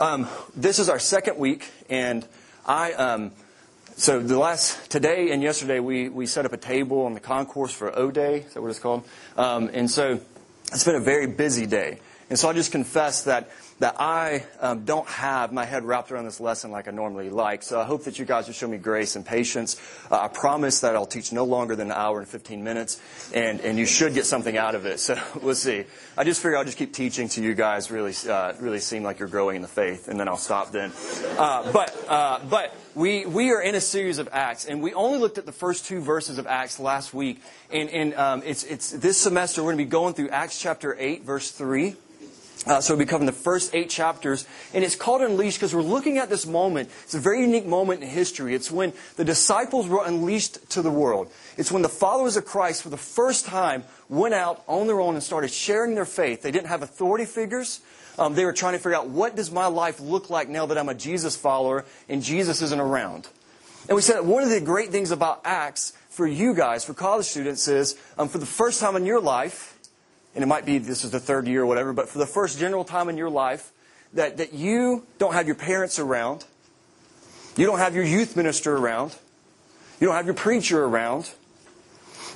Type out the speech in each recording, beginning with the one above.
Um, this is our second week, and I. Um, so the last today and yesterday we, we set up a table on the concourse for O Day. Is that what it's called? Um, and so it's been a very busy day. And so I just confess that that I um, don't have my head wrapped around this lesson like I normally like. So I hope that you guys will show me grace and patience. Uh, I promise that I'll teach no longer than an hour and 15 minutes, and, and you should get something out of it. So we'll see. I just figure I'll just keep teaching to you guys really, uh, really seem like you're growing in the faith, and then I'll stop then. Uh, but, uh, but we, we are in a series of Acts, and we only looked at the first two verses of Acts last week. And, and um, it's, it's this semester we're going to be going through Acts chapter 8, verse 3. Uh, so we'll be covering the first eight chapters. And it's called Unleashed because we're looking at this moment. It's a very unique moment in history. It's when the disciples were unleashed to the world. It's when the followers of Christ, for the first time, went out on their own and started sharing their faith. They didn't have authority figures. Um, they were trying to figure out what does my life look like now that I'm a Jesus follower and Jesus isn't around. And we said one of the great things about Acts for you guys, for college students, is um, for the first time in your life, and it might be this is the third year or whatever, but for the first general time in your life, that, that you don't have your parents around, you don't have your youth minister around, you don't have your preacher around.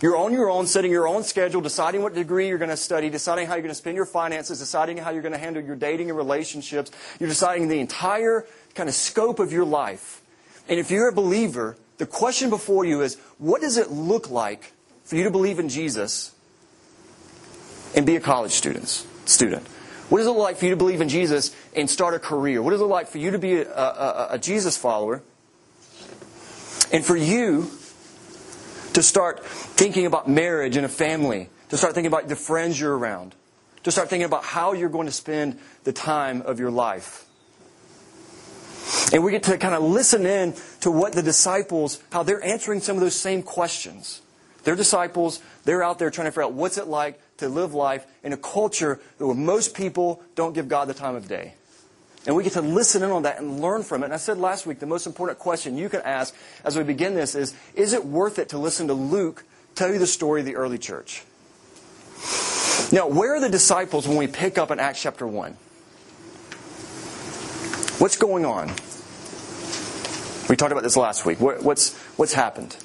You're on your own, setting your own schedule, deciding what degree you're going to study, deciding how you're going to spend your finances, deciding how you're going to handle your dating and relationships. You're deciding the entire kind of scope of your life. And if you're a believer, the question before you is what does it look like for you to believe in Jesus and be a college student. student? What does it like for you to believe in Jesus and start a career? What is it like for you to be a, a, a Jesus follower and for you to start thinking about marriage and a family, to start thinking about the friends you're around, to start thinking about how you're going to spend the time of your life? And we get to kind of listen in to what the disciples, how they're answering some of those same questions. They're disciples. They're out there trying to figure out what's it like to live life in a culture where most people don't give God the time of day. And we get to listen in on that and learn from it. And I said last week, the most important question you can ask as we begin this is, is it worth it to listen to Luke tell you the story of the early church? Now, where are the disciples when we pick up in Acts chapter 1? What's going on? We talked about this last week. What's, what's happened?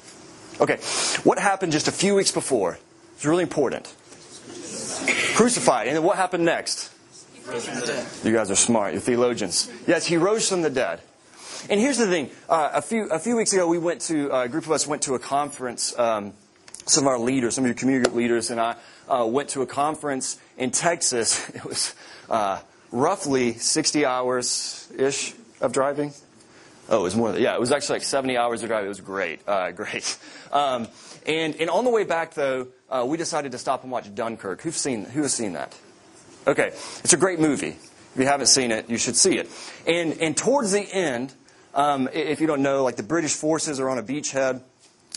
Okay, what happened just a few weeks before? It's really important. Crucified. And then what happened next? You guys are smart. You're theologians. Yes, he rose from the dead. And here's the thing. Uh, a few a few weeks ago, we went to uh, a group of us went to a conference. Um, some of our leaders, some of your community leaders, and I uh, went to a conference in Texas. It was uh, roughly 60 hours ish of driving. Oh, it was more. Than, yeah, it was actually like 70 hours of driving. It was great, uh, great. Um, and and on the way back though, uh, we decided to stop and watch Dunkirk. Who's seen Who has seen that? Okay, it's a great movie. If you haven't seen it, you should see it. And and towards the end, um, if you don't know, like the British forces are on a beachhead.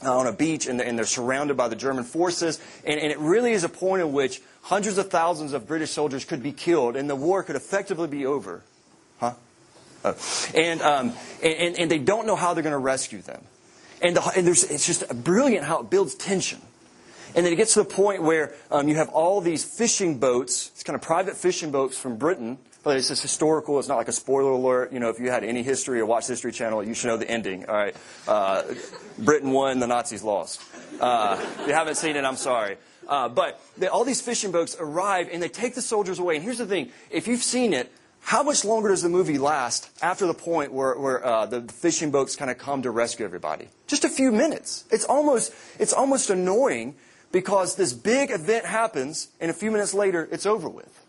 Uh, on a beach, and, and, they're surrounded by the German forces. And, and, it really is a point at which hundreds of thousands of British soldiers could be killed, and the war could effectively be over. Huh? Oh. And, um, and, and, they don't know how they're going to rescue them. And, the, and it's just brilliant how it builds tension. And then it gets to the point where um, you have all these fishing boats, it's kind of private fishing boats from Britain. But it's just historical. It's not like a spoiler alert. You know, if you had any history or watched History Channel, you should know the ending. All right, uh, Britain won, the Nazis lost. Uh, if you haven't seen it, I'm sorry. Uh, but they, all these fishing boats arrive and they take the soldiers away. And here's the thing: if you've seen it, how much longer does the movie last after the point where, where uh, the fishing boats kind of come to rescue everybody? Just a few minutes. It's almost, it's almost annoying because this big event happens and a few minutes later it's over with.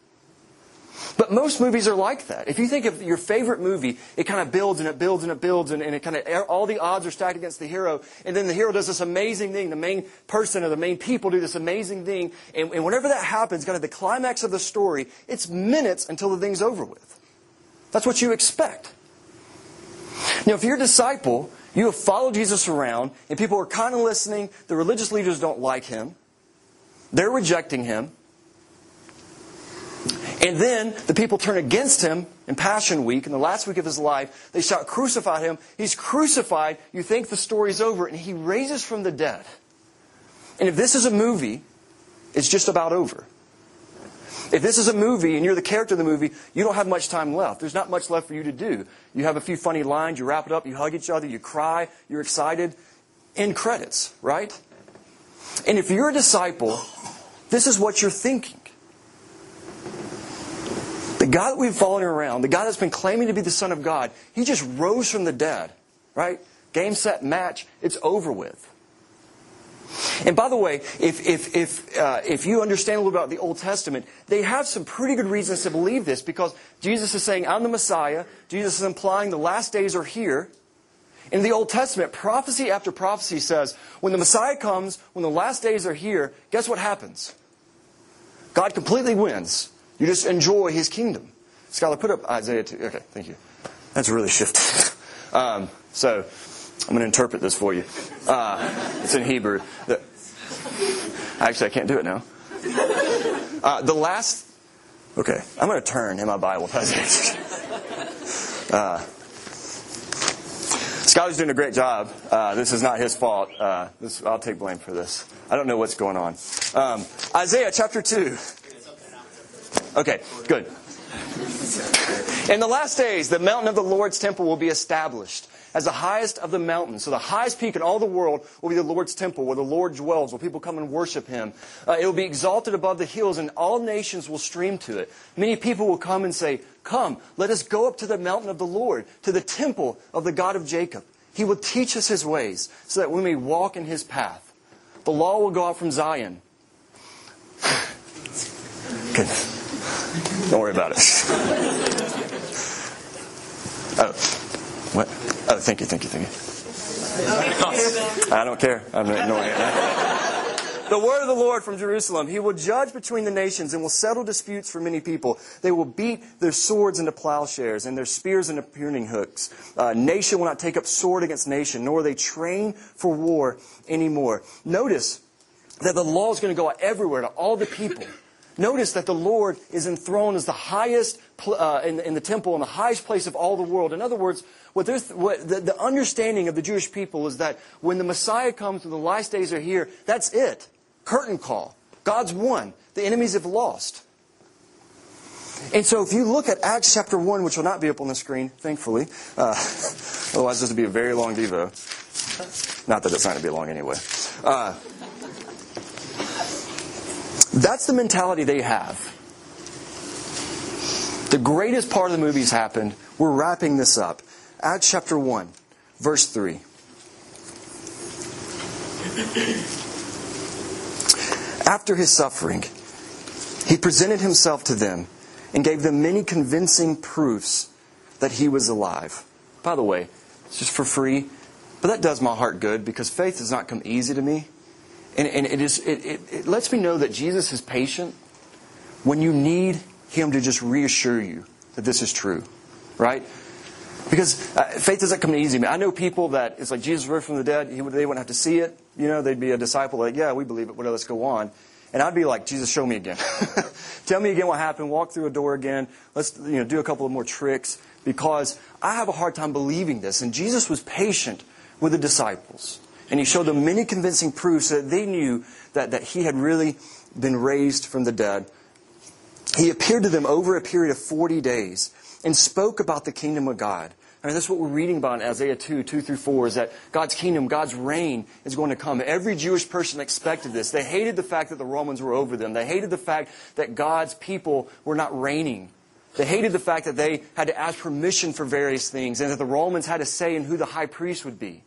But most movies are like that. If you think of your favorite movie, it kind of builds and it builds and it builds and, and it kind of, all the odds are stacked against the hero. And then the hero does this amazing thing. The main person or the main people do this amazing thing. And, and whenever that happens, kind of the climax of the story, it's minutes until the thing's over with. That's what you expect. Now, if you're a disciple, you have followed Jesus around and people are kind of listening. The religious leaders don't like him. They're rejecting him. And then the people turn against him in Passion Week, in the last week of his life. They shout, Crucify him. He's crucified. You think the story's over, and he raises from the dead. And if this is a movie, it's just about over. If this is a movie and you're the character of the movie, you don't have much time left. There's not much left for you to do. You have a few funny lines, you wrap it up, you hug each other, you cry, you're excited. End credits, right? And if you're a disciple, this is what you're thinking. The God that we've following around, the God that's been claiming to be the Son of God, he just rose from the dead, right? Game, set, match, it's over with. And by the way, if, if, if, uh, if you understand a little about the Old Testament, they have some pretty good reasons to believe this because Jesus is saying, I'm the Messiah. Jesus is implying the last days are here. In the Old Testament, prophecy after prophecy says, when the Messiah comes, when the last days are here, guess what happens? God completely wins. You just enjoy his kingdom. Scholar, put up Isaiah 2. Okay, thank you. That's really shifty. um, so, I'm going to interpret this for you. Uh, it's in Hebrew. The, actually, I can't do it now. Uh, the last. Okay, I'm going to turn in my Bible. uh, Scotty's doing a great job. Uh, this is not his fault. Uh, this, I'll take blame for this. I don't know what's going on. Um, Isaiah chapter 2. Okay, good. In the last days, the mountain of the Lord's temple will be established as the highest of the mountains. So the highest peak in all the world will be the Lord's temple, where the Lord dwells, where people come and worship Him. Uh, it will be exalted above the hills, and all nations will stream to it. Many people will come and say, Come, let us go up to the mountain of the Lord, to the temple of the God of Jacob. He will teach us His ways, so that we may walk in His path. The law will go out from Zion. Goodness. Don't worry about it. oh. What? Oh, thank you, thank you, thank you. I don't care. I'm ignoring it. The word of the Lord from Jerusalem. He will judge between the nations and will settle disputes for many people. They will beat their swords into plowshares and their spears into pruning hooks. Uh, nation will not take up sword against nation, nor they train for war anymore. Notice that the law is going to go out everywhere to all the people. Notice that the Lord is enthroned as the highest uh, in, in, the temple in the highest place of all the world. In other words, what, what the, the understanding of the Jewish people is that when the Messiah comes and the last days are here, that's it. Curtain call. God's won. The enemies have lost. And so if you look at Acts chapter 1, which will not be up on the screen, thankfully, uh, otherwise this would be a very long Devo. Not that it's not going to be long anyway. Uh, that's the mentality they have. The greatest part of the movie's happened. We're wrapping this up. Acts chapter 1, verse 3. After his suffering, he presented himself to them and gave them many convincing proofs that he was alive. By the way, it's just for free, but that does my heart good because faith does not come easy to me. And, and it, is, it, it, it lets me know that Jesus is patient when you need Him to just reassure you that this is true, right? Because uh, faith doesn't come easy. I know people that it's like Jesus rose from the dead. He, they wouldn't have to see it. You know, they'd be a disciple like, yeah, we believe it. Well, let's go on. And I'd be like, Jesus, show me again. Tell me again what happened. Walk through a door again. Let's you know do a couple of more tricks because I have a hard time believing this. And Jesus was patient with the disciples. And he showed them many convincing proofs that they knew that, that he had really been raised from the dead. He appeared to them over a period of 40 days and spoke about the kingdom of God. I mean, that's what we're reading about in Isaiah 2, 2 through 4, is that God's kingdom, God's reign is going to come. Every Jewish person expected this. They hated the fact that the Romans were over them. They hated the fact that God's people were not reigning. They hated the fact that they had to ask permission for various things and that the Romans had a say in who the high priest would be.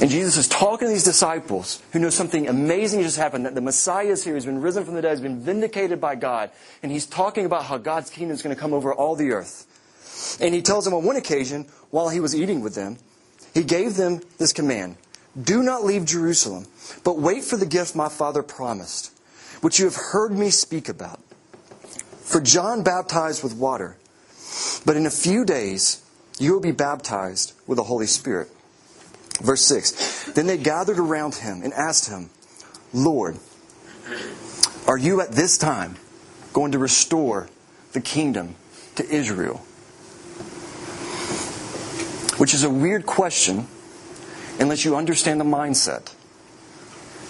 And Jesus is talking to these disciples who know something amazing just happened, that the Messiah is here, he's been risen from the dead, he's been vindicated by God, and he's talking about how God's kingdom is going to come over all the earth. And he tells them on one occasion, while he was eating with them, he gave them this command Do not leave Jerusalem, but wait for the gift my Father promised, which you have heard me speak about. For John baptized with water, but in a few days you will be baptized with the Holy Spirit. Verse 6 Then they gathered around him and asked him, Lord, are you at this time going to restore the kingdom to Israel? Which is a weird question unless you understand the mindset.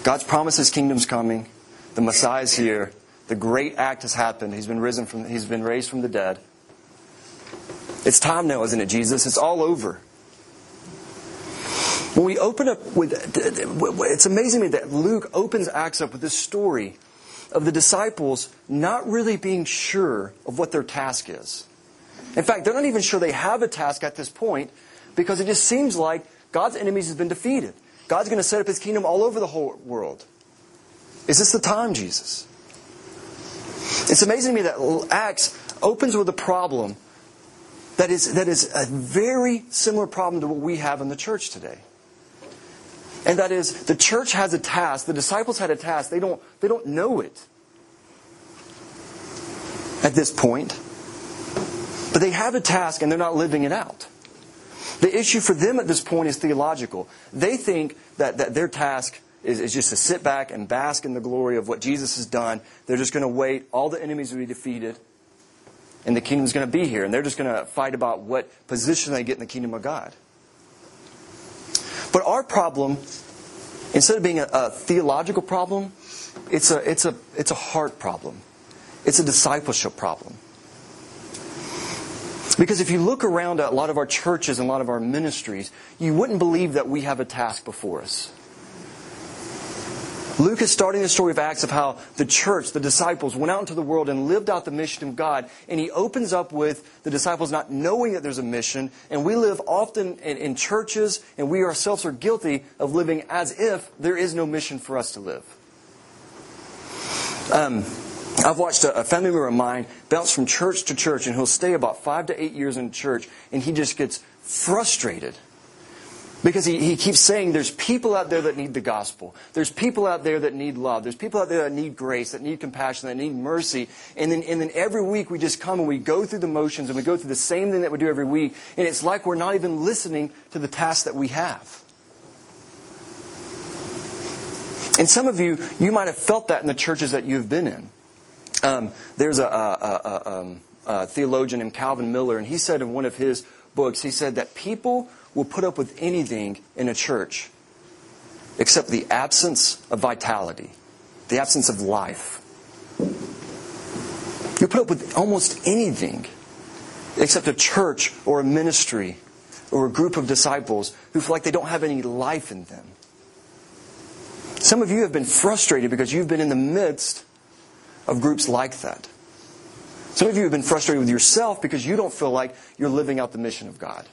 God's promised his kingdom's coming, the Messiah's here, The great act has happened. He's been risen from he's been raised from the dead. It's time now, isn't it, Jesus? It's all over. When we open up with, it's amazing to me that Luke opens Acts up with this story of the disciples not really being sure of what their task is. In fact, they're not even sure they have a task at this point because it just seems like God's enemies have been defeated. God's going to set up his kingdom all over the whole world. Is this the time, Jesus? It's amazing to me that Acts opens with a problem that is, that is a very similar problem to what we have in the church today. And that is, the church has a task, the disciples had a task, they don't, they don't know it at this point. But they have a task and they're not living it out. The issue for them at this point is theological. They think that, that their task is, is just to sit back and bask in the glory of what Jesus has done. They're just going to wait. All the enemies will be defeated. And the kingdom's going to be here. And they're just going to fight about what position they get in the kingdom of God. But our problem, instead of being a, a theological problem, it's a, it's, a, it's a heart problem. It's a discipleship problem. Because if you look around at a lot of our churches and a lot of our ministries, you wouldn't believe that we have a task before us. Luke is starting the story of Acts of how the church, the disciples, went out into the world and lived out the mission of God. And he opens up with the disciples not knowing that there's a mission. And we live often in, in churches, and we ourselves are guilty of living as if there is no mission for us to live. Um, I've watched a, a family member of mine bounce from church to church, and he'll stay about five to eight years in church, and he just gets frustrated because he, he keeps saying there's people out there that need the gospel. There's people out there that need love. There's people out there that need grace, that need compassion, that need mercy. And then, and then every week we just come and we go through the motions and we go through the same thing that we do every week. And it's like we're not even listening to the task that we have. And some of you, you might have felt that in the churches that you've been in. Um, there's a, a, a, um, a theologian named Calvin Miller, and he said in one of his books, he said that people will put up with anything in a church except the absence of vitality, the absence of life. You put up with almost anything except a church or a ministry or a group of disciples who feel like they don't have any life in them. Some of you have been frustrated because you've been in the midst of groups like that. Some of you have been frustrated with yourself because you don't feel like you're living out the mission of God.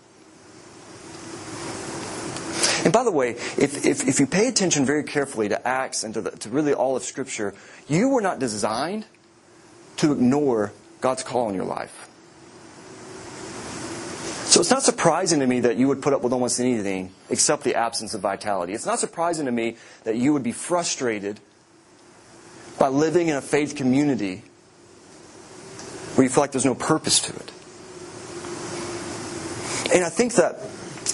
And by the way, if, if, if you pay attention very carefully to Acts and to, the, to really all of Scripture, you were not designed to ignore God's call in your life. So it's not surprising to me that you would put up with almost anything except the absence of vitality. It's not surprising to me that you would be frustrated by living in a faith community where you feel like there's no purpose to it. And I think that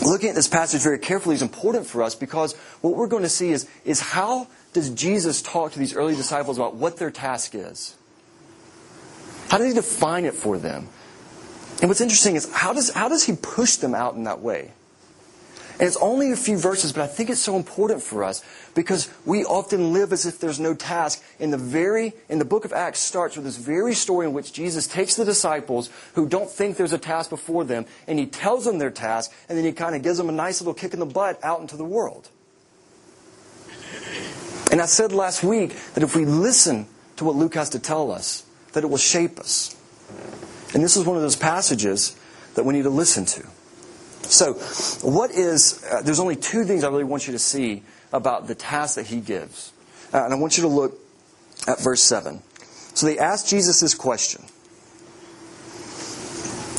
looking at this passage very carefully is important for us because what we're going to see is, is how does Jesus talk to these early disciples about what their task is? How does he define it for them? And what's interesting is how does, how does he push them out in that way? And it's only a few verses, but I think it's so important for us because we often live as if there's no task. In the very, in the book of Acts starts with this very story in which Jesus takes the disciples who don't think there's a task before them and he tells them their task and then he kind of gives them a nice little kick in the butt out into the world. And I said last week that if we listen to what Luke has to tell us, that it will shape us. And this is one of those passages that we need to listen to. So, what is, uh, there's only two things I really want you to see about the task that he gives. Uh, and I want you to look at verse 7. So they asked Jesus this question.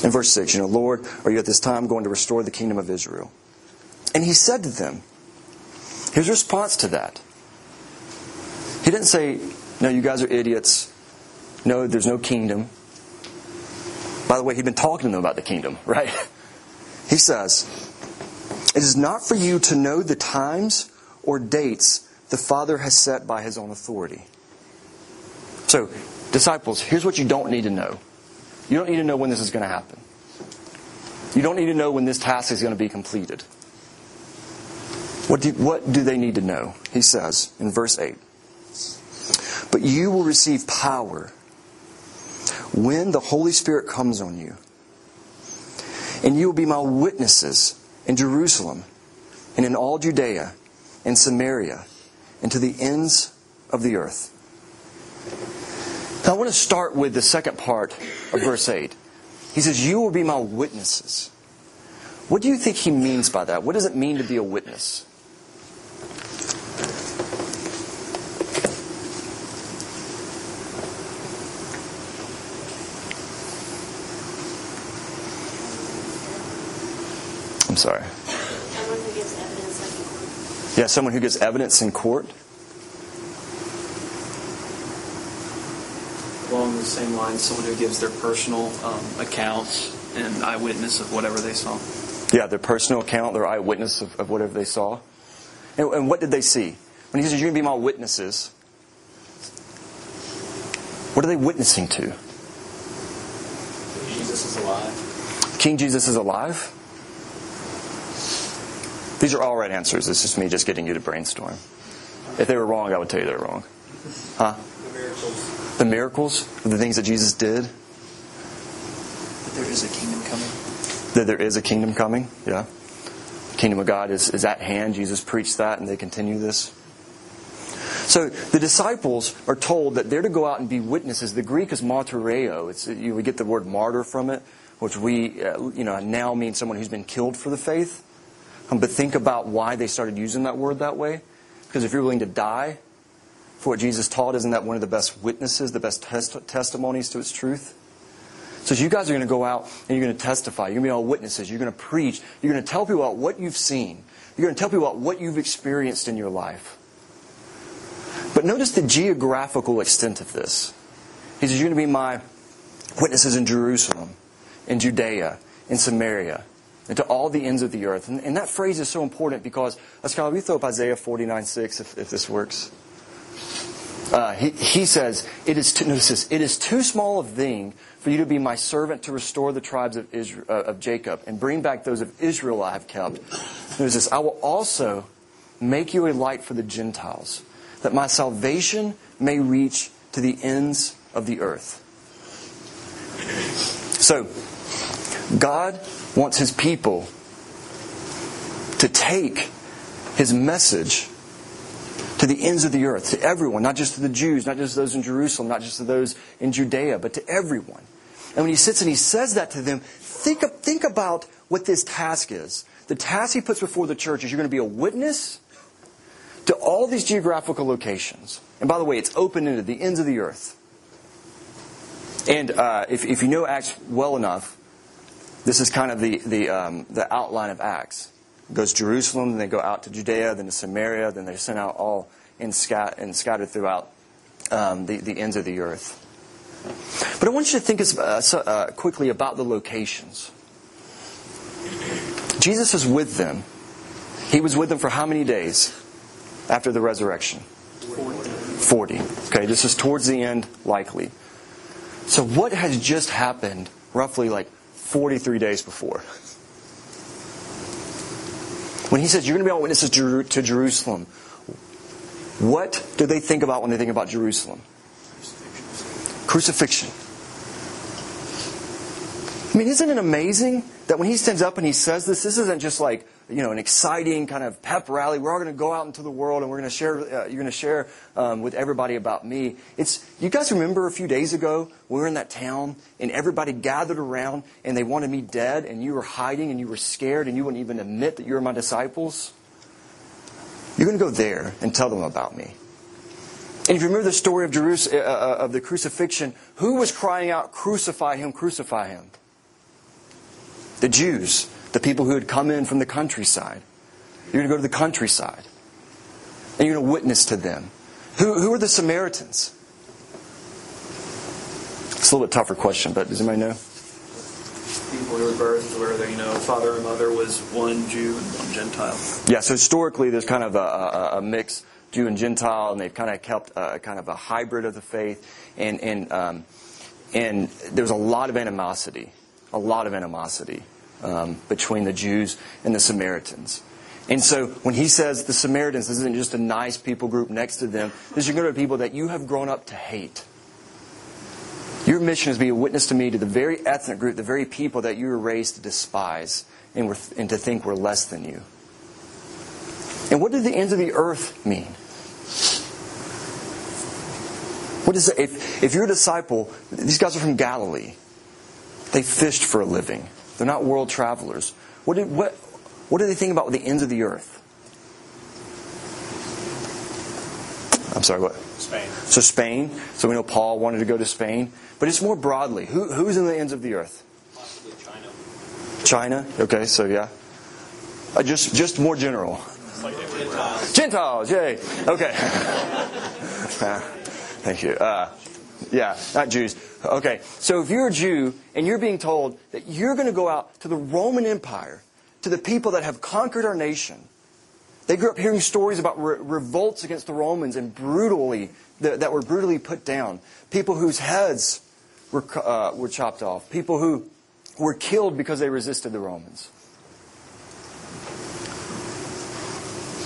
In verse 6, you know, Lord, are you at this time going to restore the kingdom of Israel? And he said to them, his response to that, he didn't say, no, you guys are idiots. No, there's no kingdom. By the way, he'd been talking to them about the kingdom, right? He says, It is not for you to know the times or dates the Father has set by his own authority. So, disciples, here's what you don't need to know. You don't need to know when this is going to happen. You don't need to know when this task is going to be completed. What do, what do they need to know? He says in verse 8 But you will receive power when the Holy Spirit comes on you. And you will be my witnesses in Jerusalem and in all Judea and Samaria and to the ends of the earth. Now I want to start with the second part of verse 8. He says, You will be my witnesses. What do you think he means by that? What does it mean to be a witness? I'm sorry. Someone who gives evidence in court. Yeah, someone who gives evidence in court. Along the same lines, someone who gives their personal um, accounts and eyewitness of whatever they saw. Yeah, their personal account, their eyewitness of, of whatever they saw. And, and what did they see? When he says, You're going to be my witnesses, what are they witnessing to? Jesus is alive. King Jesus is alive? These are all right answers. It's just me just getting you to brainstorm. If they were wrong, I would tell you they're wrong. Huh? The miracles. The miracles, the things that Jesus did, That there is a kingdom coming. that there is a kingdom coming. Yeah. The kingdom of God is, is at hand. Jesus preached that, and they continue this. So the disciples are told that they're to go out and be witnesses. The Greek is martyreo. It's, you, we get the word martyr from it, which we uh, you know now means someone who's been killed for the faith. Um, but think about why they started using that word that way. Because if you're willing to die for what Jesus taught, isn't that one of the best witnesses, the best test- testimonies to its truth? So you guys are going to go out and you're going to testify, you're going to be all witnesses, you're going to preach, you're going to tell people about what you've seen, you're going to tell people about what you've experienced in your life. But notice the geographical extent of this. He says, You're going to be my witnesses in Jerusalem, in Judea, in Samaria, and to all the ends of the earth. And, and that phrase is so important because, uh, Scott, we throw up Isaiah 49 6 if, if this works. Uh, he, he says, it is, too, notice this, it is too small a thing for you to be my servant to restore the tribes of, Israel, uh, of Jacob and bring back those of Israel I have kept. Notice this, I will also make you a light for the Gentiles, that my salvation may reach to the ends of the earth. So, God wants his people to take his message to the ends of the earth, to everyone, not just to the Jews, not just those in Jerusalem, not just to those in Judea, but to everyone. And when he sits and he says that to them, think, of, think about what this task is. The task he puts before the church is you're going to be a witness to all these geographical locations. And by the way, it's open into the ends of the earth. And uh, if, if you know Acts well enough, this is kind of the, the, um, the outline of Acts. It goes Jerusalem, then they go out to Judea, then to Samaria, then they're sent out all and, scat- and scattered throughout um, the, the ends of the earth. But I want you to think uh, so- uh, quickly about the locations. Jesus is with them. He was with them for how many days after the resurrection? 40. Okay, this is towards the end, likely. So, what has just happened roughly like 43 days before? When he says, You're going to be all witnesses to Jerusalem, what do they think about when they think about Jerusalem? Crucifixion. I mean, isn't it amazing that when he stands up and he says this, this isn't just like you know an exciting kind of pep rally. We're all going to go out into the world and we're going to share. Uh, you're going to share um, with everybody about me. It's you guys remember a few days ago we were in that town and everybody gathered around and they wanted me dead and you were hiding and you were scared and you wouldn't even admit that you were my disciples. You're going to go there and tell them about me. And if you remember the story of Jerusalem, uh, uh, of the crucifixion, who was crying out, "Crucify him! Crucify him!" The Jews, the people who had come in from the countryside. You're going to go to the countryside. And you're going to witness to them. Who, who are the Samaritans? It's a little bit tougher question, but does anybody know? People who were birthed where their you know father and mother was one Jew and one Gentile. Yeah, so historically there's kind of a, a, a mix, Jew and Gentile, and they've kind of kept a, kind of a hybrid of the faith. And, and, um, and there's a lot of animosity, a lot of animosity um, between the Jews and the Samaritans. And so when he says the Samaritans, this isn't just a nice people group next to them. These are going to be people that you have grown up to hate. Your mission is to be a witness to me, to the very ethnic group, the very people that you were raised to despise and, were, and to think were less than you. And what did the ends of the earth mean? What is it? If, if you're a disciple, these guys are from Galilee. They fished for a living. They're not world travelers. What, did, what, what do they think about the ends of the earth? I'm sorry, what? Spain. So Spain. So we know Paul wanted to go to Spain. But it's more broadly. Who, who's in the ends of the earth? Possibly China. China. Okay, so yeah. Uh, just just more general. Gentiles. Gentiles. Yay. Okay. Thank you. Uh, yeah, not Jews. Okay, so if you're a Jew and you're being told that you're going to go out to the Roman Empire, to the people that have conquered our nation, they grew up hearing stories about re- revolts against the Romans and brutally that, that, were brutally put down. People whose heads were uh, were chopped off. People who were killed because they resisted the Romans.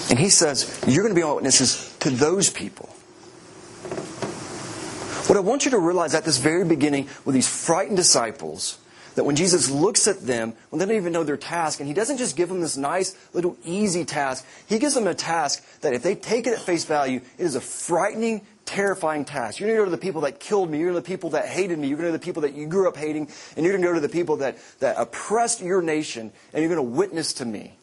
And he says, You're going to be eyewitnesses to those people. What I want you to realize at this very beginning with these frightened disciples, that when Jesus looks at them, when they don't even know their task, and he doesn't just give them this nice little easy task, he gives them a task that if they take it at face value, it is a frightening, terrifying task. You're going to go to the people that killed me, you're going to the people that hated me, you're going to the people that you grew up hating, and you're going to go to the people that, that oppressed your nation, and you're going to witness to me.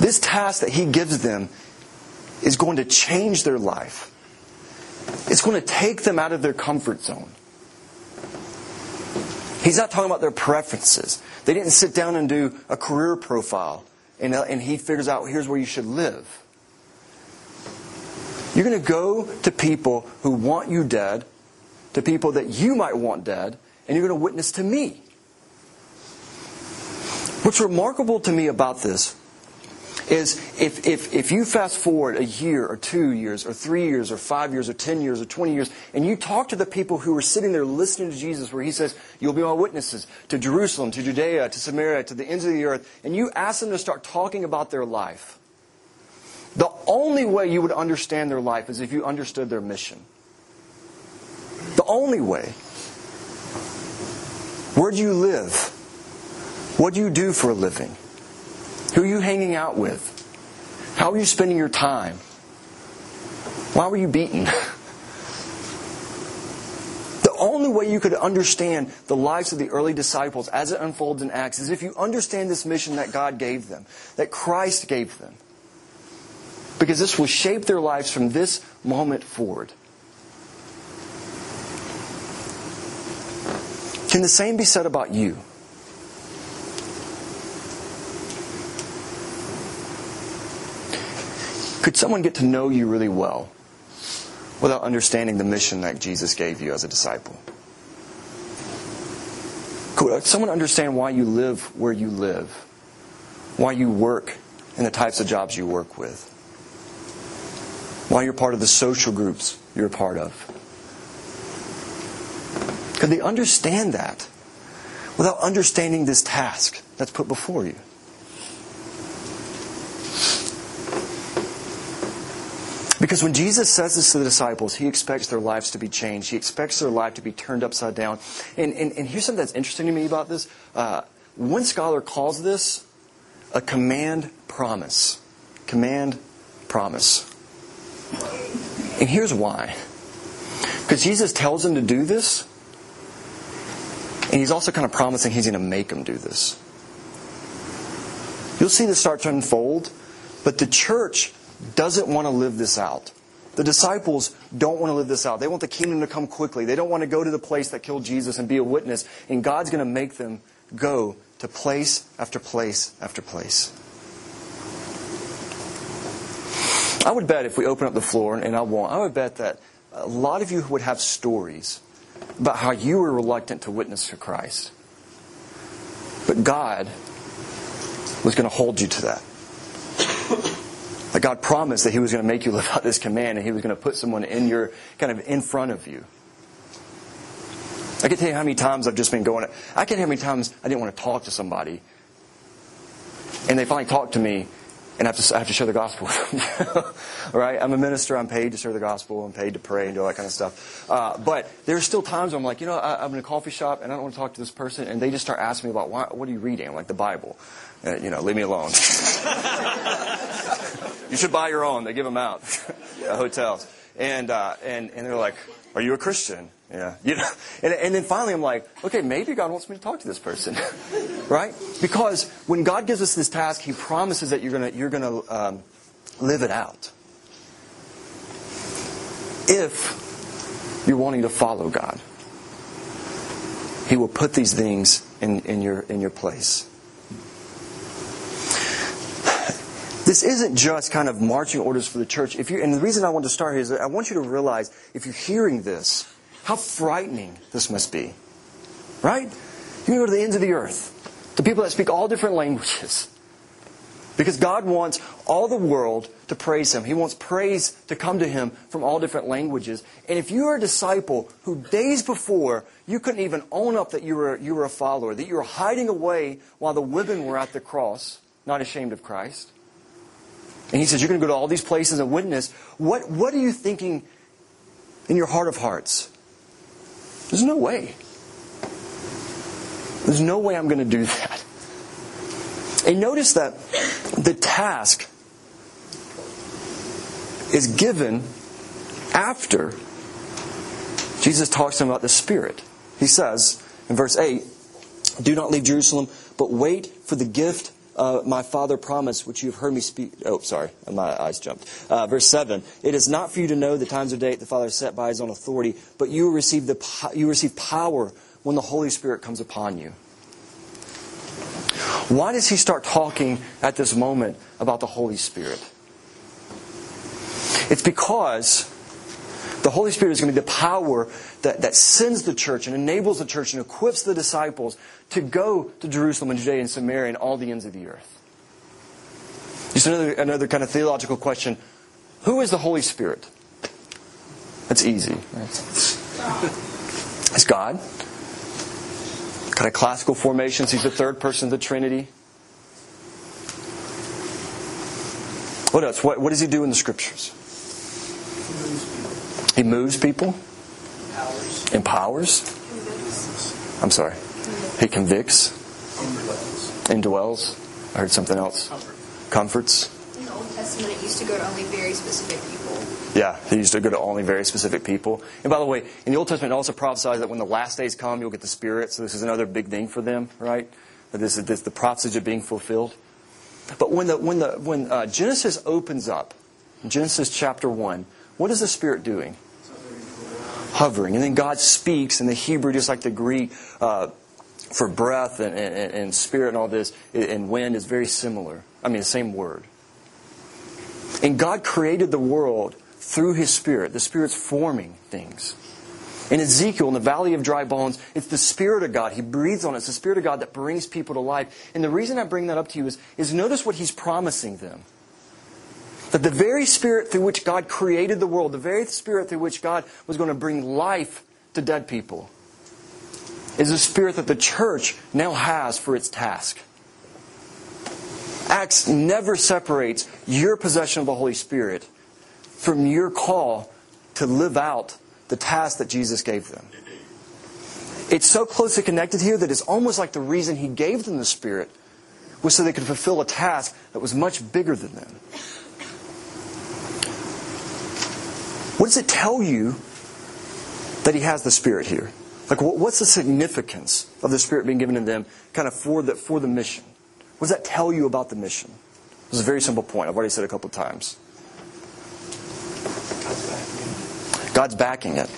This task that he gives them is going to change their life. It's going to take them out of their comfort zone. He's not talking about their preferences. They didn't sit down and do a career profile and, uh, and he figures out here's where you should live. You're going to go to people who want you dead, to people that you might want dead, and you're going to witness to me. What's remarkable to me about this is if, if, if you fast forward a year or two years or three years or five years or ten years or 20 years and you talk to the people who are sitting there listening to Jesus where he says, you'll be my witnesses to Jerusalem, to Judea, to Samaria, to the ends of the earth, and you ask them to start talking about their life, the only way you would understand their life is if you understood their mission. The only way. Where do you live? What do you do for a living? Who are you hanging out with? How are you spending your time? Why were you beaten? The only way you could understand the lives of the early disciples as it unfolds in Acts is if you understand this mission that God gave them, that Christ gave them. Because this will shape their lives from this moment forward. Can the same be said about you? Could someone get to know you really well without understanding the mission that Jesus gave you as a disciple? Could someone understand why you live where you live? Why you work in the types of jobs you work with? Why you're part of the social groups you're a part of? Could they understand that without understanding this task that's put before you? Because when Jesus says this to the disciples, he expects their lives to be changed. He expects their life to be turned upside down. And, and, and here's something that's interesting to me about this. Uh, one scholar calls this a command promise. Command promise. And here's why. Because Jesus tells them to do this, and he's also kind of promising he's going to make them do this. You'll see this start to unfold, but the church doesn't want to live this out. The disciples don't want to live this out. They want the kingdom to come quickly. They don't want to go to the place that killed Jesus and be a witness. And God's going to make them go to place after place after place. I would bet if we open up the floor, and I won't, I would bet that a lot of you would have stories about how you were reluctant to witness to Christ. But God was going to hold you to that. That God promised that He was going to make you live out this command and He was going to put someone in your, kind of in front of you. I can tell you how many times I've just been going, I can tell you how many times I didn't want to talk to somebody and they finally talk to me, and I have to, I have to share the gospel. All right, I'm a minister. I'm paid to share the gospel. I'm paid to pray and do all that kind of stuff. Uh, but there's still times where I'm like, you know, I, I'm in a coffee shop and I don't want to talk to this person, and they just start asking me about why, what are you reading, like the Bible. Uh, you know, leave me alone. you should buy your own. They give them out at hotels, and uh, and and they're like, are you a Christian? Yeah, you know, and, and then finally I'm like, okay, maybe God wants me to talk to this person, right? Because when God gives us this task, He promises that you're gonna you're gonna um, live it out. If you're wanting to follow God, He will put these things in, in your in your place. This isn't just kind of marching orders for the church. If you and the reason I want to start here is that I want you to realize if you're hearing this, how frightening this must be. Right? You can go to the ends of the earth, to people that speak all different languages. Because God wants all the world to praise Him. He wants praise to come to Him from all different languages. And if you are a disciple who days before you couldn't even own up that you were, you were a follower, that you were hiding away while the women were at the cross, not ashamed of Christ, and He says you're going to go to all these places and witness, what, what are you thinking in your heart of hearts? There's no way. There's no way I'm going to do that. And notice that the task is given after Jesus talks to him about the Spirit. He says in verse 8, Do not leave Jerusalem, but wait for the gift uh, my Father promised, which you have heard me speak. Oh, sorry, my eyes jumped. Uh, verse 7 It is not for you to know the times or date the Father has set by his own authority, but you receive, the, you receive power when the Holy Spirit comes upon you. Why does he start talking at this moment about the Holy Spirit? It's because the Holy Spirit is going to be the power that, that sends the church and enables the church and equips the disciples to go to Jerusalem and Judea and Samaria and all the ends of the earth. Just another, another kind of theological question. Who is the Holy Spirit? That's easy. It's God. Kind of classical formations. He's the third person of the Trinity. What else? What, what does he do in the scriptures? He moves people. Powers. Empowers. I'm sorry. He convicts. Indwells. I heard something else. Comforts. In the Old Testament, it used to go to only very specific people. Yeah, he used to go to only very specific people. And by the way, in the Old Testament, it also prophesies that when the last days come, you'll get the Spirit. So this is another big thing for them, right? That this is this, the prophecies are being fulfilled. But when the when the when uh, Genesis opens up, Genesis chapter one, what is the Spirit doing? Hovering, and then God speaks in the Hebrew, just like the Greek. Uh, for breath and, and, and spirit and all this, and wind is very similar. I mean, the same word. And God created the world through His Spirit. The Spirit's forming things. In Ezekiel, in the valley of dry bones, it's the Spirit of God. He breathes on it. It's the Spirit of God that brings people to life. And the reason I bring that up to you is, is notice what He's promising them. That the very Spirit through which God created the world, the very Spirit through which God was going to bring life to dead people, is a spirit that the church now has for its task. Acts never separates your possession of the Holy Spirit from your call to live out the task that Jesus gave them. It's so closely connected here that it's almost like the reason He gave them the Spirit was so they could fulfill a task that was much bigger than them. What does it tell you that He has the Spirit here? Like, what's the significance of the Spirit being given to them kind of for the, for the mission? What does that tell you about the mission? This is a very simple point. I've already said it a couple of times. God's backing it.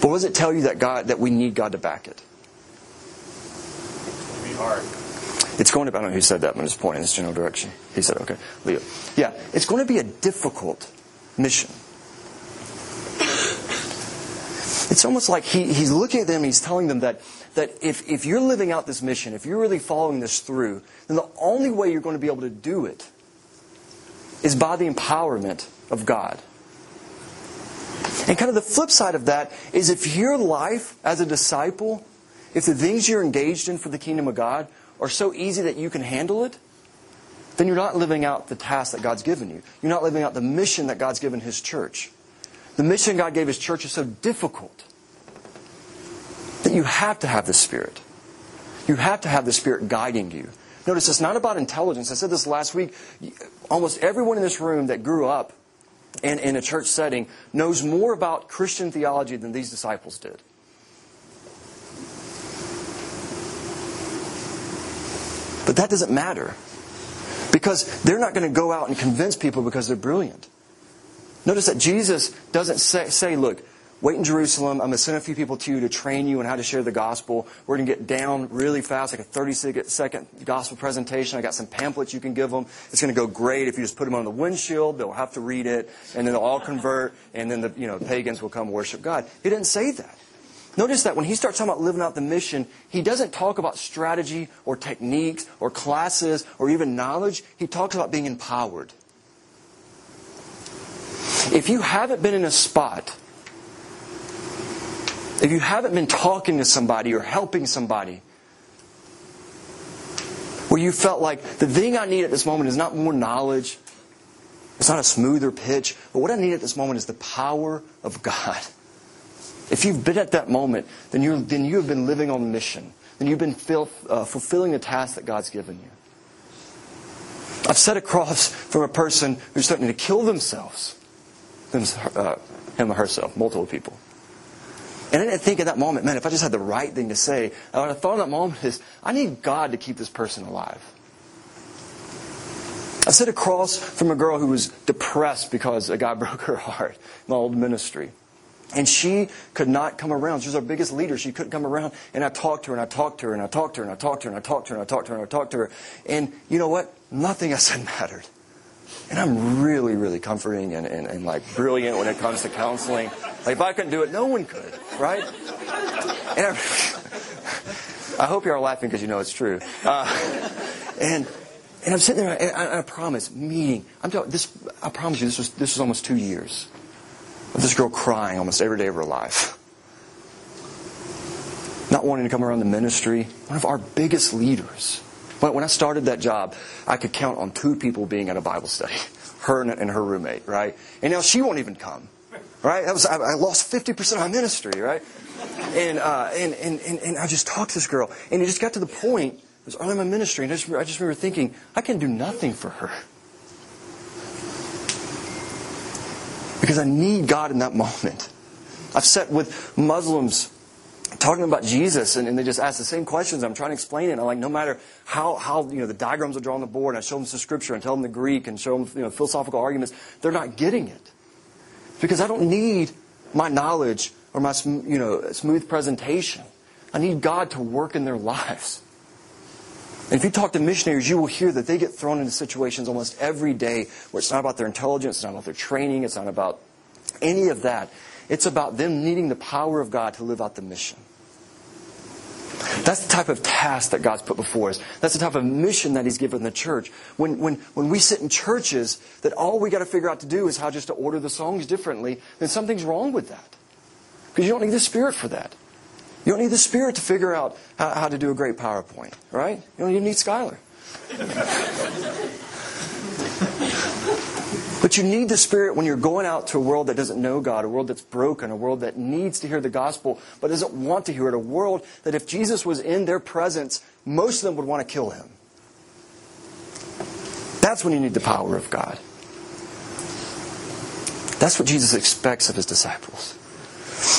But what does it tell you that God that we need God to back it? It'll be hard. It's going to. Be hard. I don't know who said that, but I'm just pointing in this general direction. He said, "Okay, Leo." Yeah, it's going to be a difficult mission. It's almost like he, he's looking at them. He's telling them that that if if you're living out this mission, if you're really following this through, then the only way you're going to be able to do it is by the empowerment of God. And kind of the flip side of that is if your life as a disciple, if the things you're engaged in for the kingdom of God are so easy that you can handle it, then you're not living out the task that God's given you. You're not living out the mission that God's given His church. The mission God gave His church is so difficult that you have to have the Spirit. You have to have the Spirit guiding you. Notice it's not about intelligence. I said this last week. Almost everyone in this room that grew up in, in a church setting knows more about Christian theology than these disciples did. But that doesn't matter. Because they're not going to go out and convince people because they're brilliant. Notice that Jesus doesn't say, say look, wait in Jerusalem. I'm going to send a few people to you to train you on how to share the gospel. We're going to get down really fast, like a 30 second gospel presentation. I got some pamphlets you can give them. It's going to go great if you just put them on the windshield. They'll have to read it, and then they'll all convert, and then the you know pagans will come worship God. He didn't say that. Notice that when he starts talking about living out the mission, he doesn't talk about strategy or techniques or classes or even knowledge. He talks about being empowered. If you haven't been in a spot, if you haven't been talking to somebody or helping somebody, where you felt like the thing I need at this moment is not more knowledge, it's not a smoother pitch, but what I need at this moment is the power of God. If you've been at that moment, then, you then you have been living on mission. Then you've been uh, fulfilling the task that God's given you. I've sat across from a person who's starting to kill themselves, uh, him or herself, multiple people. And I didn't think at that moment, man, if I just had the right thing to say, what I thought in that moment is, I need God to keep this person alive. I sat across from a girl who was depressed because a guy broke her heart, my old ministry. And she could not come around. She was our biggest leader. She couldn't come around. And I talked to her and I talked to her and I talked to her and I talked to her and I talked to her and I talked to her and I talked to her. And you know what? Nothing I said mattered. And I'm really, really comforting and, and, and like brilliant when it comes to counseling. Like if I couldn't do it, no one could, right? And I, I hope you're all laughing because you know it's true. Uh, and and I'm sitting there and I, I promise, meeting. I'm talking, this. I promise you, this was this was almost two years of this girl crying almost every day of her life. Not wanting to come around the ministry. One of our biggest leaders. But when I started that job, I could count on two people being at a Bible study. Her and her roommate, right? And now she won't even come. Right? That was, I lost 50% of my ministry, right? And, uh, and, and, and, and I just talked to this girl. And it just got to the point, it was early in my ministry, and I just, I just remember thinking, I can do nothing for her. because I need God in that moment. I've sat with Muslims talking about Jesus, and, and, they just ask the same questions. I'm trying to explain it. I'm like, no matter how, how you know the diagrams are drawn on the board, and I show them some scripture and tell them the Greek and show them you know, philosophical arguments, they're not getting it because I don't need my knowledge or my you know smooth presentation. I need God to work in their lives. And if you talk to missionaries, you will hear that they get thrown into situations almost every day where it's not about their intelligence, it's not about their training, it's not about any of that. It's about them needing the power of God to live out the mission. That's the type of task that God's put before us. That's the type of mission that He's given the church. When, when, when we sit in churches that all we got to figure out to do is how just to order the songs differently, then something's wrong with that. Because you don't need the Spirit for that. You don't need the Spirit to figure out how, how to do a great PowerPoint, right? You don't even need Skylar. but you need the Spirit when you're going out to a world that doesn't know God, a world that's broken, a world that needs to hear the gospel but doesn't want to hear it, a world that if Jesus was in their presence, most of them would want to kill him. That's when you need the power of God. That's what Jesus expects of his disciples.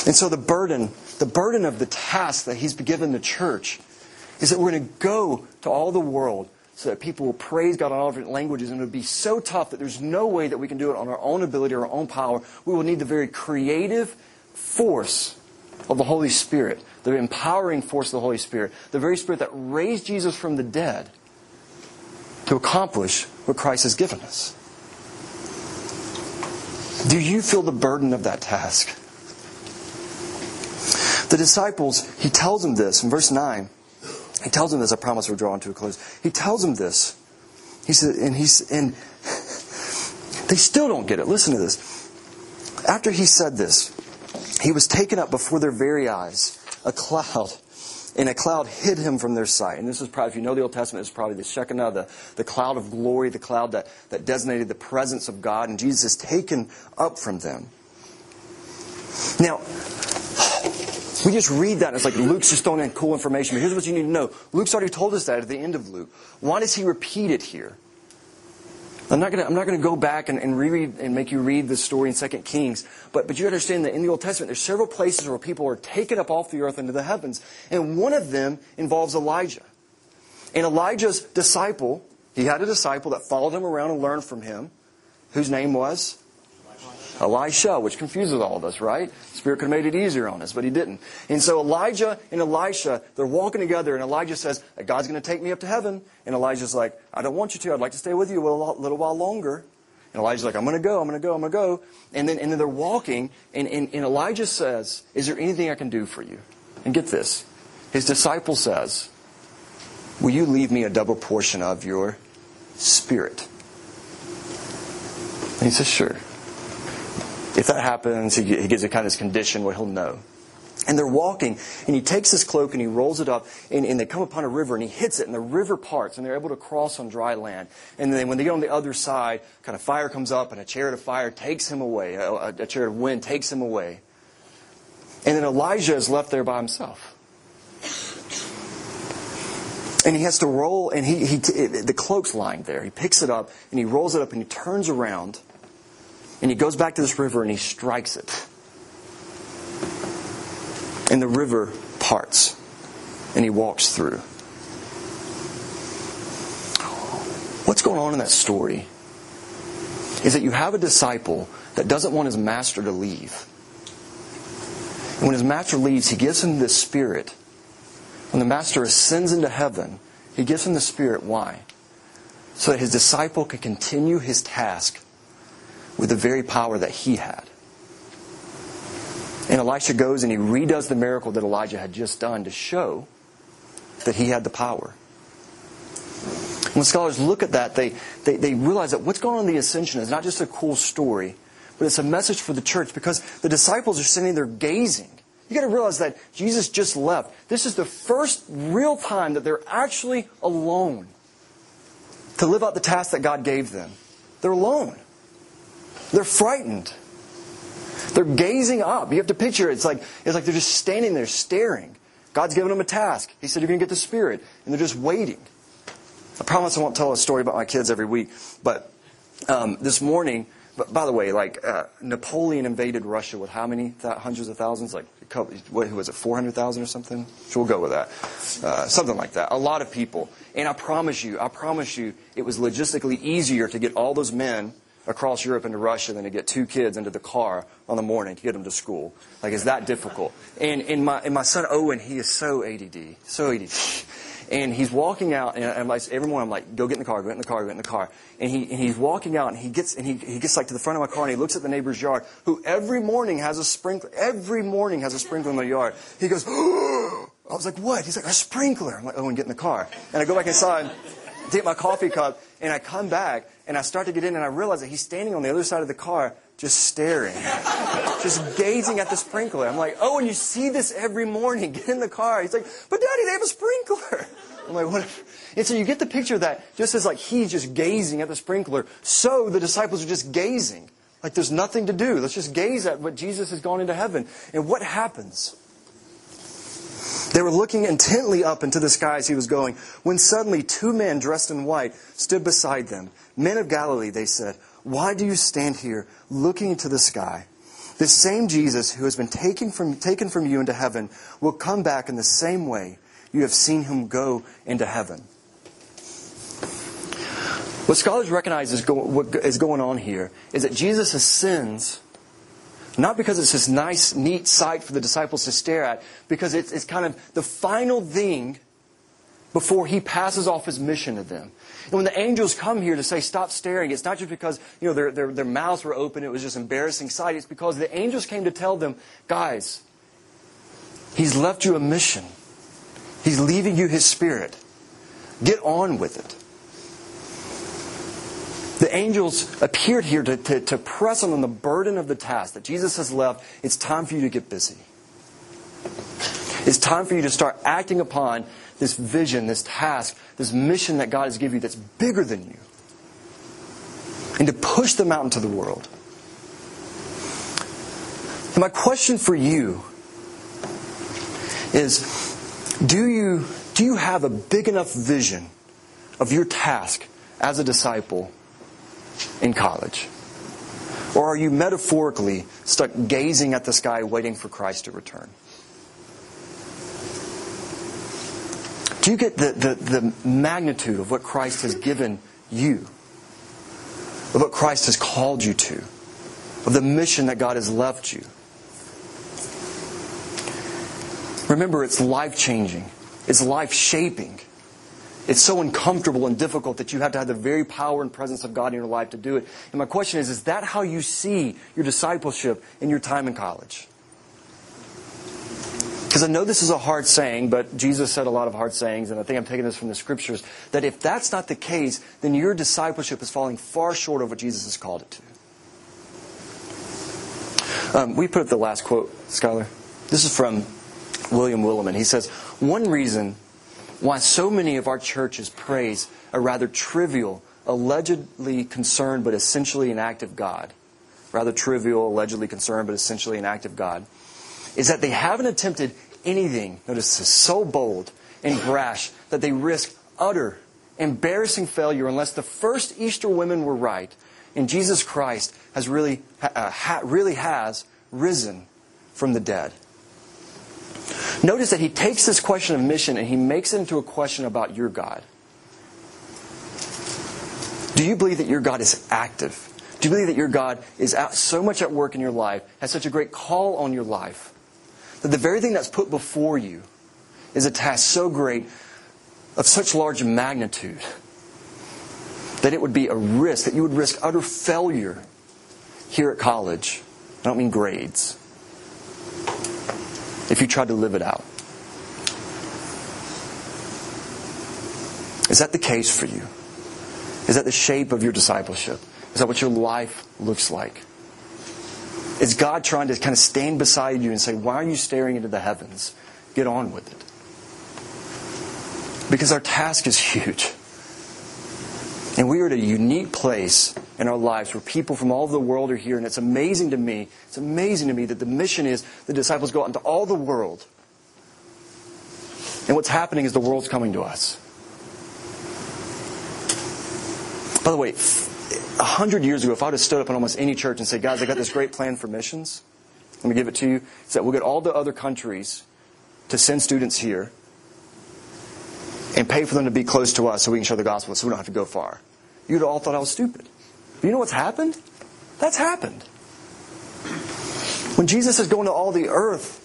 And so the burden the burden of the task that he's given the church is that we're going to go to all the world so that people will praise God in all different languages, and it would be so tough that there's no way that we can do it on our own ability or our own power. We will need the very creative force of the Holy Spirit, the empowering force of the Holy Spirit, the very Spirit that raised Jesus from the dead to accomplish what Christ has given us. Do you feel the burden of that task? The disciples, he tells them this in verse 9. He tells him this, I promise we're drawing to a close. He tells him this. He said, and he's, and they still don't get it. Listen to this. After he said this, he was taken up before their very eyes. A cloud and a cloud hid him from their sight. And this is probably, if you know the Old Testament, it's probably the Shekinah, the, the cloud of glory, the cloud that, that designated the presence of God, and Jesus is taken up from them. Now, we just read that, and it's like Luke's just throwing in cool information. But here's what you need to know Luke's already told us that at the end of Luke. Why does he repeat it here? I'm not going to go back and, and reread and make you read the story in 2 Kings, but, but you understand that in the Old Testament, there's several places where people are taken up off the earth into the heavens. And one of them involves Elijah. And Elijah's disciple, he had a disciple that followed him around and learned from him, whose name was Elisha, which confuses all of us, right? Spirit could have made it easier on us, but he didn't. And so Elijah and Elisha, they're walking together, and Elijah says, God's going to take me up to heaven. And Elijah's like, I don't want you to. I'd like to stay with you a little, while longer. And Elijah's like, I'm going to go, I'm going to go, I'm going to go. And then, and then they're walking, and, and, and Elijah says, Is there anything I can do for you? And get this. His disciple says, Will you leave me a double portion of your spirit? And he says, Sure if that happens, he, gives a kind of this condition where he'll know. And they're walking, and he takes his cloak and he rolls it up, and, and, they come upon a river, and he hits it, and the river parts, and they're able to cross on dry land. And then when they get on the other side, kind of fire comes up, and a chariot of fire takes him away. A, a chariot of wind takes him away. And then Elijah is left there by himself. And he has to roll, and he, he the cloak's lying there. He picks it up, and he rolls it up, and he turns around, and he goes back to this river and he strikes it. And the river parts. And he walks through. What's going on in that story is that you have a disciple that doesn't want his master to leave. And when his master leaves, he gives him this spirit. When the master ascends into heaven, he gives him the spirit. Why? So that his disciple can continue his task with the very power that he had. And Elisha goes and he redoes the miracle that Elijah had just done to show that he had the power. When scholars look at that, they, they, they realize that what's going on in the ascension is not just a cool story, but it's a message for the church because the disciples are sitting there gazing. You got to realize that Jesus just left. This is the first real time that they're actually alone to live out the task that God gave them. They're alone. They're frightened. They're gazing up. You have to picture it. It's like, it's like they're just standing there staring. God's given them a task. He said, You're going to get the Spirit. And they're just waiting. I promise I won't tell a story about my kids every week. But um, this morning, but by the way, like uh, Napoleon invaded Russia with how many th- hundreds of thousands? Like, what was it, 400,000 or something? So we'll go with that. Uh, something like that. A lot of people. And I promise you, I promise you, it was logistically easier to get all those men across Europe into Russia than to get two kids into the car on the morning to get them to school. Like, it's that difficult. And, and, my, and my son Owen, he is so ADD, so ADD. And he's walking out, and I'm like, every morning I'm like, go get in the car, go get in the car, go get in the car. And, he, and he's walking out, and he gets, and he, he gets like to the front of my car, and he looks at the neighbor's yard, who every morning has a sprinkler, every morning has a sprinkler in their yard. He goes, oh! I was like, what? He's like, a sprinkler. I'm like, Owen, get in the car. And I go back inside, take my coffee cup, and I come back, and I start to get in, and I realize that he's standing on the other side of the car, just staring, just gazing at the sprinkler. I'm like, oh, and you see this every morning. Get in the car. He's like, but Daddy, they have a sprinkler. I'm like, what? And so you get the picture that just as like he's just gazing at the sprinkler, so the disciples are just gazing. Like there's nothing to do. Let's just gaze at what Jesus has gone into heaven. And what happens? They were looking intently up into the sky as he was going, when suddenly two men dressed in white stood beside them. Men of Galilee, they said, why do you stand here looking into the sky? This same Jesus who has been taken from, taken from you into heaven will come back in the same way you have seen him go into heaven. What scholars recognize is, go, what is going on here is that Jesus ascends not because it's this nice, neat sight for the disciples to stare at, because it's, it's kind of the final thing before he passes off his mission to them. And when the angels come here to say, stop staring, it's not just because you know, their, their, their mouths were open, it was just embarrassing sight. It's because the angels came to tell them, guys, he's left you a mission. He's leaving you his spirit. Get on with it. The angels appeared here to, to, to press on the burden of the task that Jesus has left. It's time for you to get busy. It's time for you to start acting upon this vision, this task, this mission that God has given you that's bigger than you. And to push them out into the world. And my question for you is do you, do you have a big enough vision of your task as a disciple in college? Or are you metaphorically stuck gazing at the sky waiting for Christ to return? Do you get the, the, the magnitude of what Christ has given you? Of what Christ has called you to? Of the mission that God has left you? Remember, it's life changing. It's life shaping. It's so uncomfortable and difficult that you have to have the very power and presence of God in your life to do it. And my question is, is that how you see your discipleship in your time in college? Because I know this is a hard saying, but Jesus said a lot of hard sayings, and I think I'm taking this from the scriptures, that if that's not the case, then your discipleship is falling far short of what Jesus has called it to. Um, we put up the last quote, Skylar. This is from William Willimon. He says, One reason why so many of our churches praise a rather trivial, allegedly concerned but essentially inactive God, rather trivial, allegedly concerned but essentially inactive God, is that they haven't attempted anything, notice this, so bold and brash that they risk utter, embarrassing failure unless the first Easter women were right and Jesus Christ has really, uh, ha, really has risen from the dead. Notice that he takes this question of mission and he makes it into a question about your God. Do you believe that your God is active? Do you believe that your God is so much at work in your life, has such a great call on your life, that the very thing that's put before you is a task so great, of such large magnitude, that it would be a risk, that you would risk utter failure here at college? I don't mean grades. If you tried to live it out. Is that the case for you? Is that the shape of your discipleship? Is that what your life looks like? Is God trying to kind of stand beside you and say, Why are you staring into the heavens? Get on with it. Because our task is huge. And we are at a unique place in our lives where people from all over the world are here. And it's amazing to me, it's amazing to me that the mission is the disciples go out into all the world. And what's happening is the world's coming to us. By the way, a hundred years ago, if I would have stood up in almost any church and said, guys, I got this great plan for missions, let me give it to you. It's that we'll get all the other countries to send students here and pay for them to be close to us so we can share the gospel so we don't have to go far. You'd all thought I was stupid. But you know what's happened? That's happened. When Jesus is going to all the earth,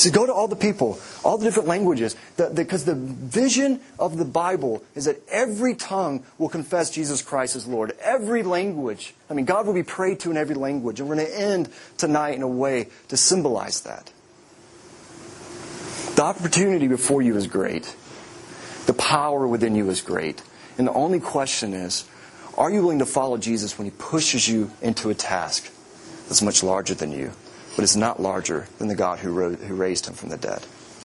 says, go to all the people, all the different languages. Because the, the, the vision of the Bible is that every tongue will confess Jesus Christ as Lord. Every language. I mean, God will be prayed to in every language. And we're going to end tonight in a way to symbolize that. The opportunity before you is great. The power within you is great. And the only question is, are you willing to follow Jesus when he pushes you into a task that's much larger than you, but is not larger than the God who, who raised him from the dead?